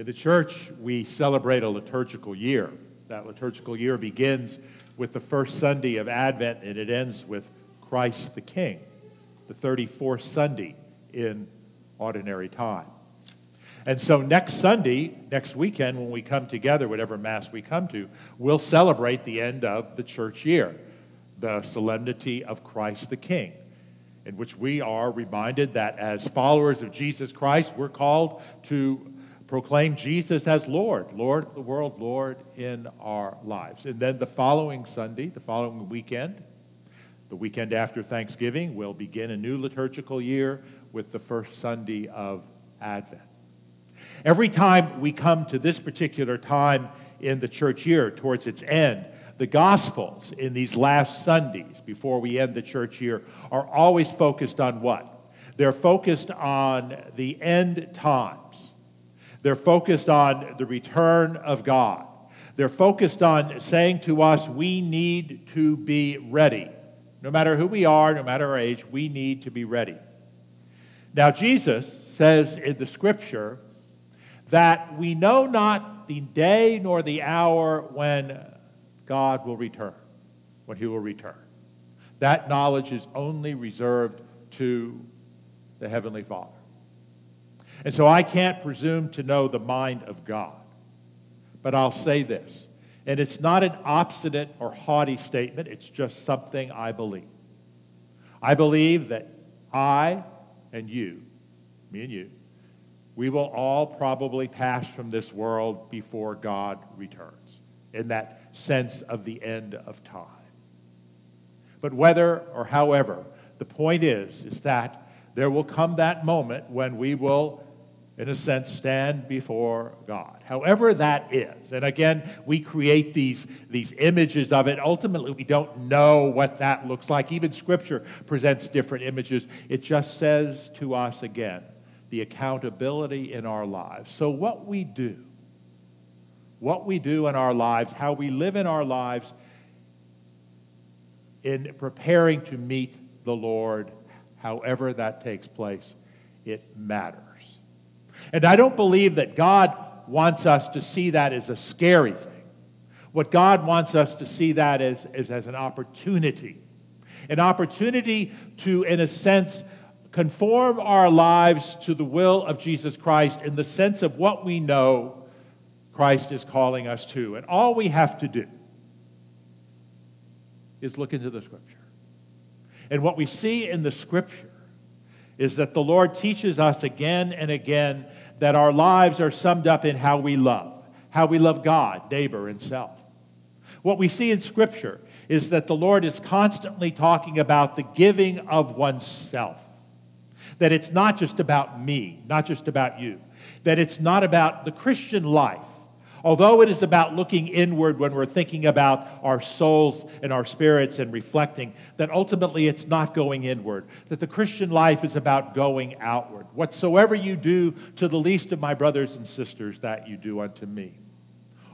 In the church, we celebrate a liturgical year. That liturgical year begins with the first Sunday of Advent and it ends with Christ the King, the 34th Sunday in ordinary time. And so next Sunday, next weekend, when we come together, whatever Mass we come to, we'll celebrate the end of the church year, the solemnity of Christ the King, in which we are reminded that as followers of Jesus Christ, we're called to proclaim Jesus as Lord, Lord of the world, Lord in our lives. And then the following Sunday, the following weekend, the weekend after Thanksgiving, we'll begin a new liturgical year with the first Sunday of Advent. Every time we come to this particular time in the church year, towards its end, the Gospels in these last Sundays before we end the church year are always focused on what? They're focused on the end times they're focused on the return of God. They're focused on saying to us, we need to be ready. No matter who we are, no matter our age, we need to be ready. Now, Jesus says in the scripture that we know not the day nor the hour when God will return, when he will return. That knowledge is only reserved to the Heavenly Father. And so I can't presume to know the mind of God. But I'll say this, and it's not an obstinate or haughty statement, it's just something I believe. I believe that I and you, me and you, we will all probably pass from this world before God returns, in that sense of the end of time. But whether or however, the point is, is that there will come that moment when we will in a sense, stand before God. However that is. And again, we create these, these images of it. Ultimately, we don't know what that looks like. Even Scripture presents different images. It just says to us again the accountability in our lives. So, what we do, what we do in our lives, how we live in our lives in preparing to meet the Lord, however that takes place, it matters. And I don't believe that God wants us to see that as a scary thing. What God wants us to see that as, is as an opportunity. An opportunity to, in a sense, conform our lives to the will of Jesus Christ in the sense of what we know Christ is calling us to. And all we have to do is look into the Scripture. And what we see in the Scripture is that the Lord teaches us again and again that our lives are summed up in how we love, how we love God, neighbor, and self. What we see in Scripture is that the Lord is constantly talking about the giving of oneself. That it's not just about me, not just about you. That it's not about the Christian life Although it is about looking inward when we're thinking about our souls and our spirits and reflecting, that ultimately it's not going inward. That the Christian life is about going outward. Whatsoever you do to the least of my brothers and sisters, that you do unto me.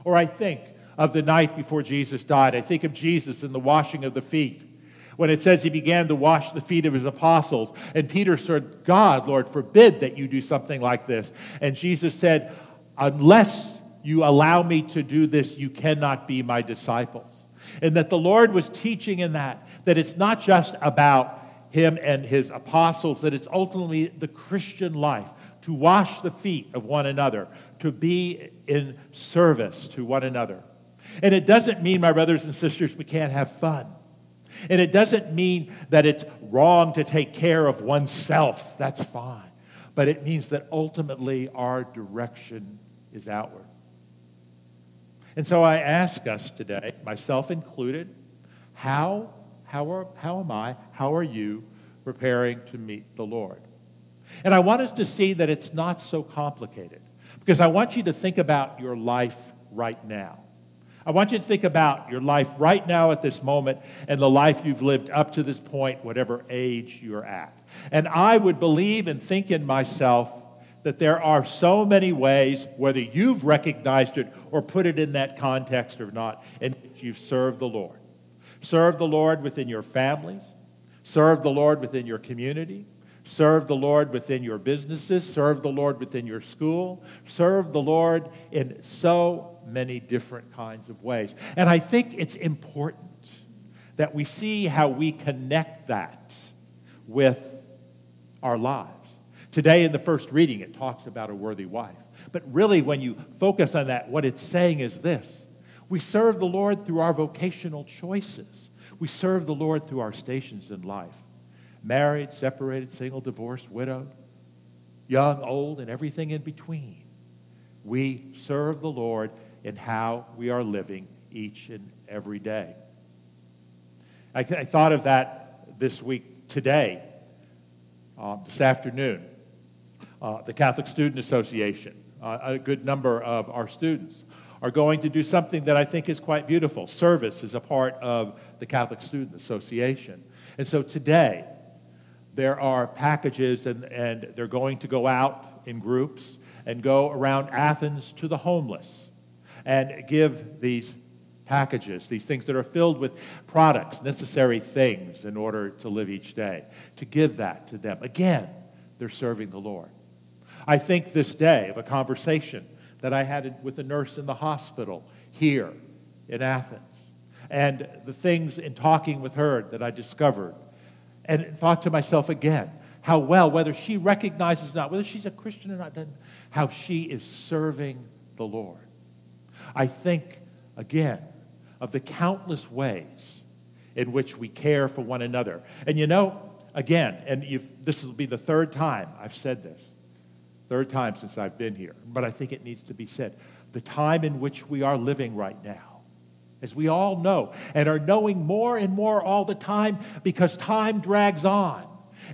Or I think of the night before Jesus died. I think of Jesus in the washing of the feet. When it says he began to wash the feet of his apostles, and Peter said, God, Lord, forbid that you do something like this. And Jesus said, Unless you allow me to do this, you cannot be my disciples. And that the Lord was teaching in that, that it's not just about him and his apostles, that it's ultimately the Christian life to wash the feet of one another, to be in service to one another. And it doesn't mean, my brothers and sisters, we can't have fun. And it doesn't mean that it's wrong to take care of oneself. That's fine. But it means that ultimately our direction is outward. And so I ask us today, myself included, how, how, are, how am I, how are you preparing to meet the Lord? And I want us to see that it's not so complicated because I want you to think about your life right now. I want you to think about your life right now at this moment and the life you've lived up to this point, whatever age you're at. And I would believe and think in myself that there are so many ways, whether you've recognized it or put it in that context or not, in which you've served the Lord. Serve the Lord within your families, serve the Lord within your community, Serve the Lord within your businesses, serve the Lord within your school, serve the Lord in so many different kinds of ways. And I think it's important that we see how we connect that with our lives. Today, in the first reading, it talks about a worthy wife. But really, when you focus on that, what it's saying is this we serve the Lord through our vocational choices, we serve the Lord through our stations in life married, separated, single, divorced, widowed, young, old, and everything in between. We serve the Lord in how we are living each and every day. I, I thought of that this week, today, uh, this afternoon. Uh, the Catholic Student Association, uh, a good number of our students, are going to do something that I think is quite beautiful. Service is a part of the Catholic Student Association. And so today, there are packages, and, and they're going to go out in groups and go around Athens to the homeless and give these packages, these things that are filled with products, necessary things in order to live each day, to give that to them. Again, they're serving the Lord. I think this day of a conversation that I had with a nurse in the hospital here in Athens, and the things in talking with her that I discovered and thought to myself again how well, whether she recognizes not, whether she's a Christian or not, how she is serving the Lord. I think, again, of the countless ways in which we care for one another. And you know, again, and this will be the third time I've said this, third time since I've been here, but I think it needs to be said. The time in which we are living right now as we all know, and are knowing more and more all the time because time drags on.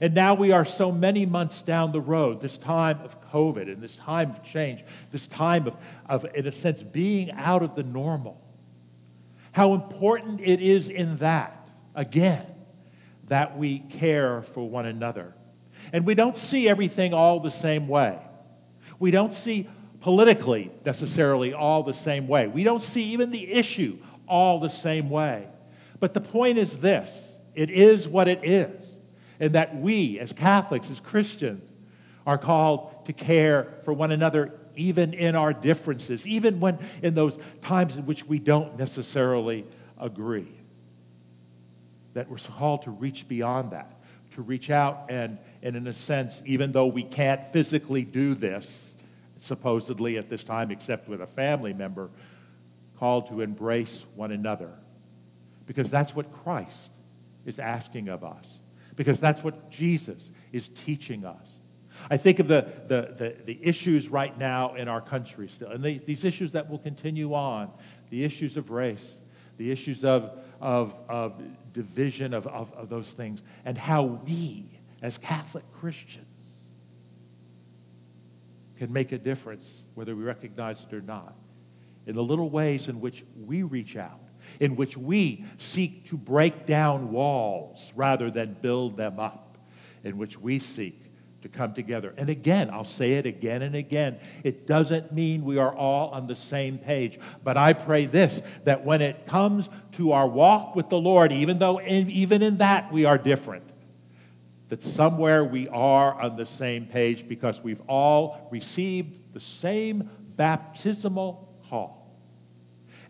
And now we are so many months down the road, this time of COVID and this time of change, this time of, of, in a sense, being out of the normal. How important it is in that, again, that we care for one another. And we don't see everything all the same way. We don't see politically necessarily all the same way. We don't see even the issue all the same way. But the point is this it is what it is, and that we, as Catholics, as Christians, are called to care for one another even in our differences, even when in those times in which we don't necessarily agree. That we're called to reach beyond that, to reach out and, and in a sense, even though we can't physically do this, supposedly at this time, except with a family member, called to embrace one another. Because that's what Christ is asking of us, because that's what Jesus is teaching us. I think of the, the, the, the issues right now in our country still, and the, these issues that will continue on. The issues of race, the issues of, of, of division, of, of, of those things, and how we, as Catholic Christians, can make a difference, whether we recognize it or not. In the little ways in which we reach out, in which we seek to break down walls rather than build them up, in which we seek to come together. And again, I'll say it again and again. It doesn't mean we are all on the same page. But I pray this that when it comes to our walk with the Lord, even though in, even in that we are different, that somewhere we are on the same page because we've all received the same baptismal call.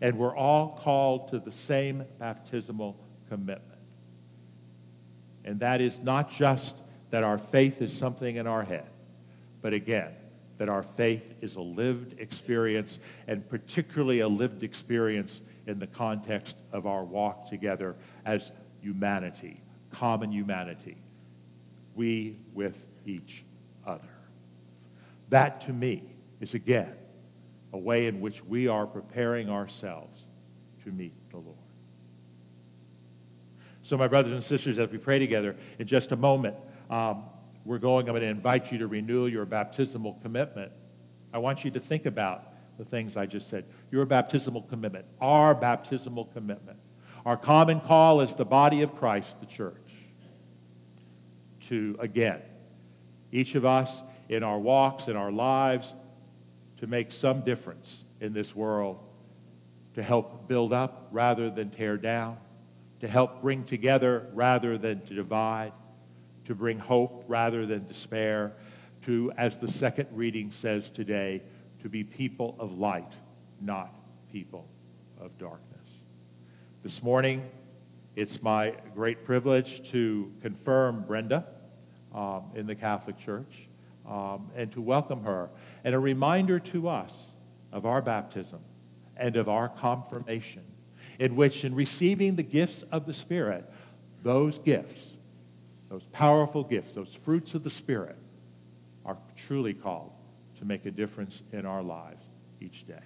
And we're all called to the same baptismal commitment. And that is not just that our faith is something in our head, but again, that our faith is a lived experience, and particularly a lived experience in the context of our walk together as humanity, common humanity, we with each other. That to me is again a way in which we are preparing ourselves to meet the Lord. So, my brothers and sisters, as we pray together, in just a moment, um, we're going, I'm going to invite you to renew your baptismal commitment. I want you to think about the things I just said. Your baptismal commitment, our baptismal commitment. Our common call is the body of Christ, the church, to, again, each of us in our walks, in our lives, to make some difference in this world, to help build up rather than tear down, to help bring together rather than to divide, to bring hope rather than despair, to, as the second reading says today, to be people of light, not people of darkness. This morning, it's my great privilege to confirm Brenda um, in the Catholic Church um, and to welcome her, and a reminder to us of our baptism and of our confirmation, in which, in receiving the gifts of the Spirit, those gifts, those powerful gifts, those fruits of the Spirit, are truly called to make a difference in our lives each day.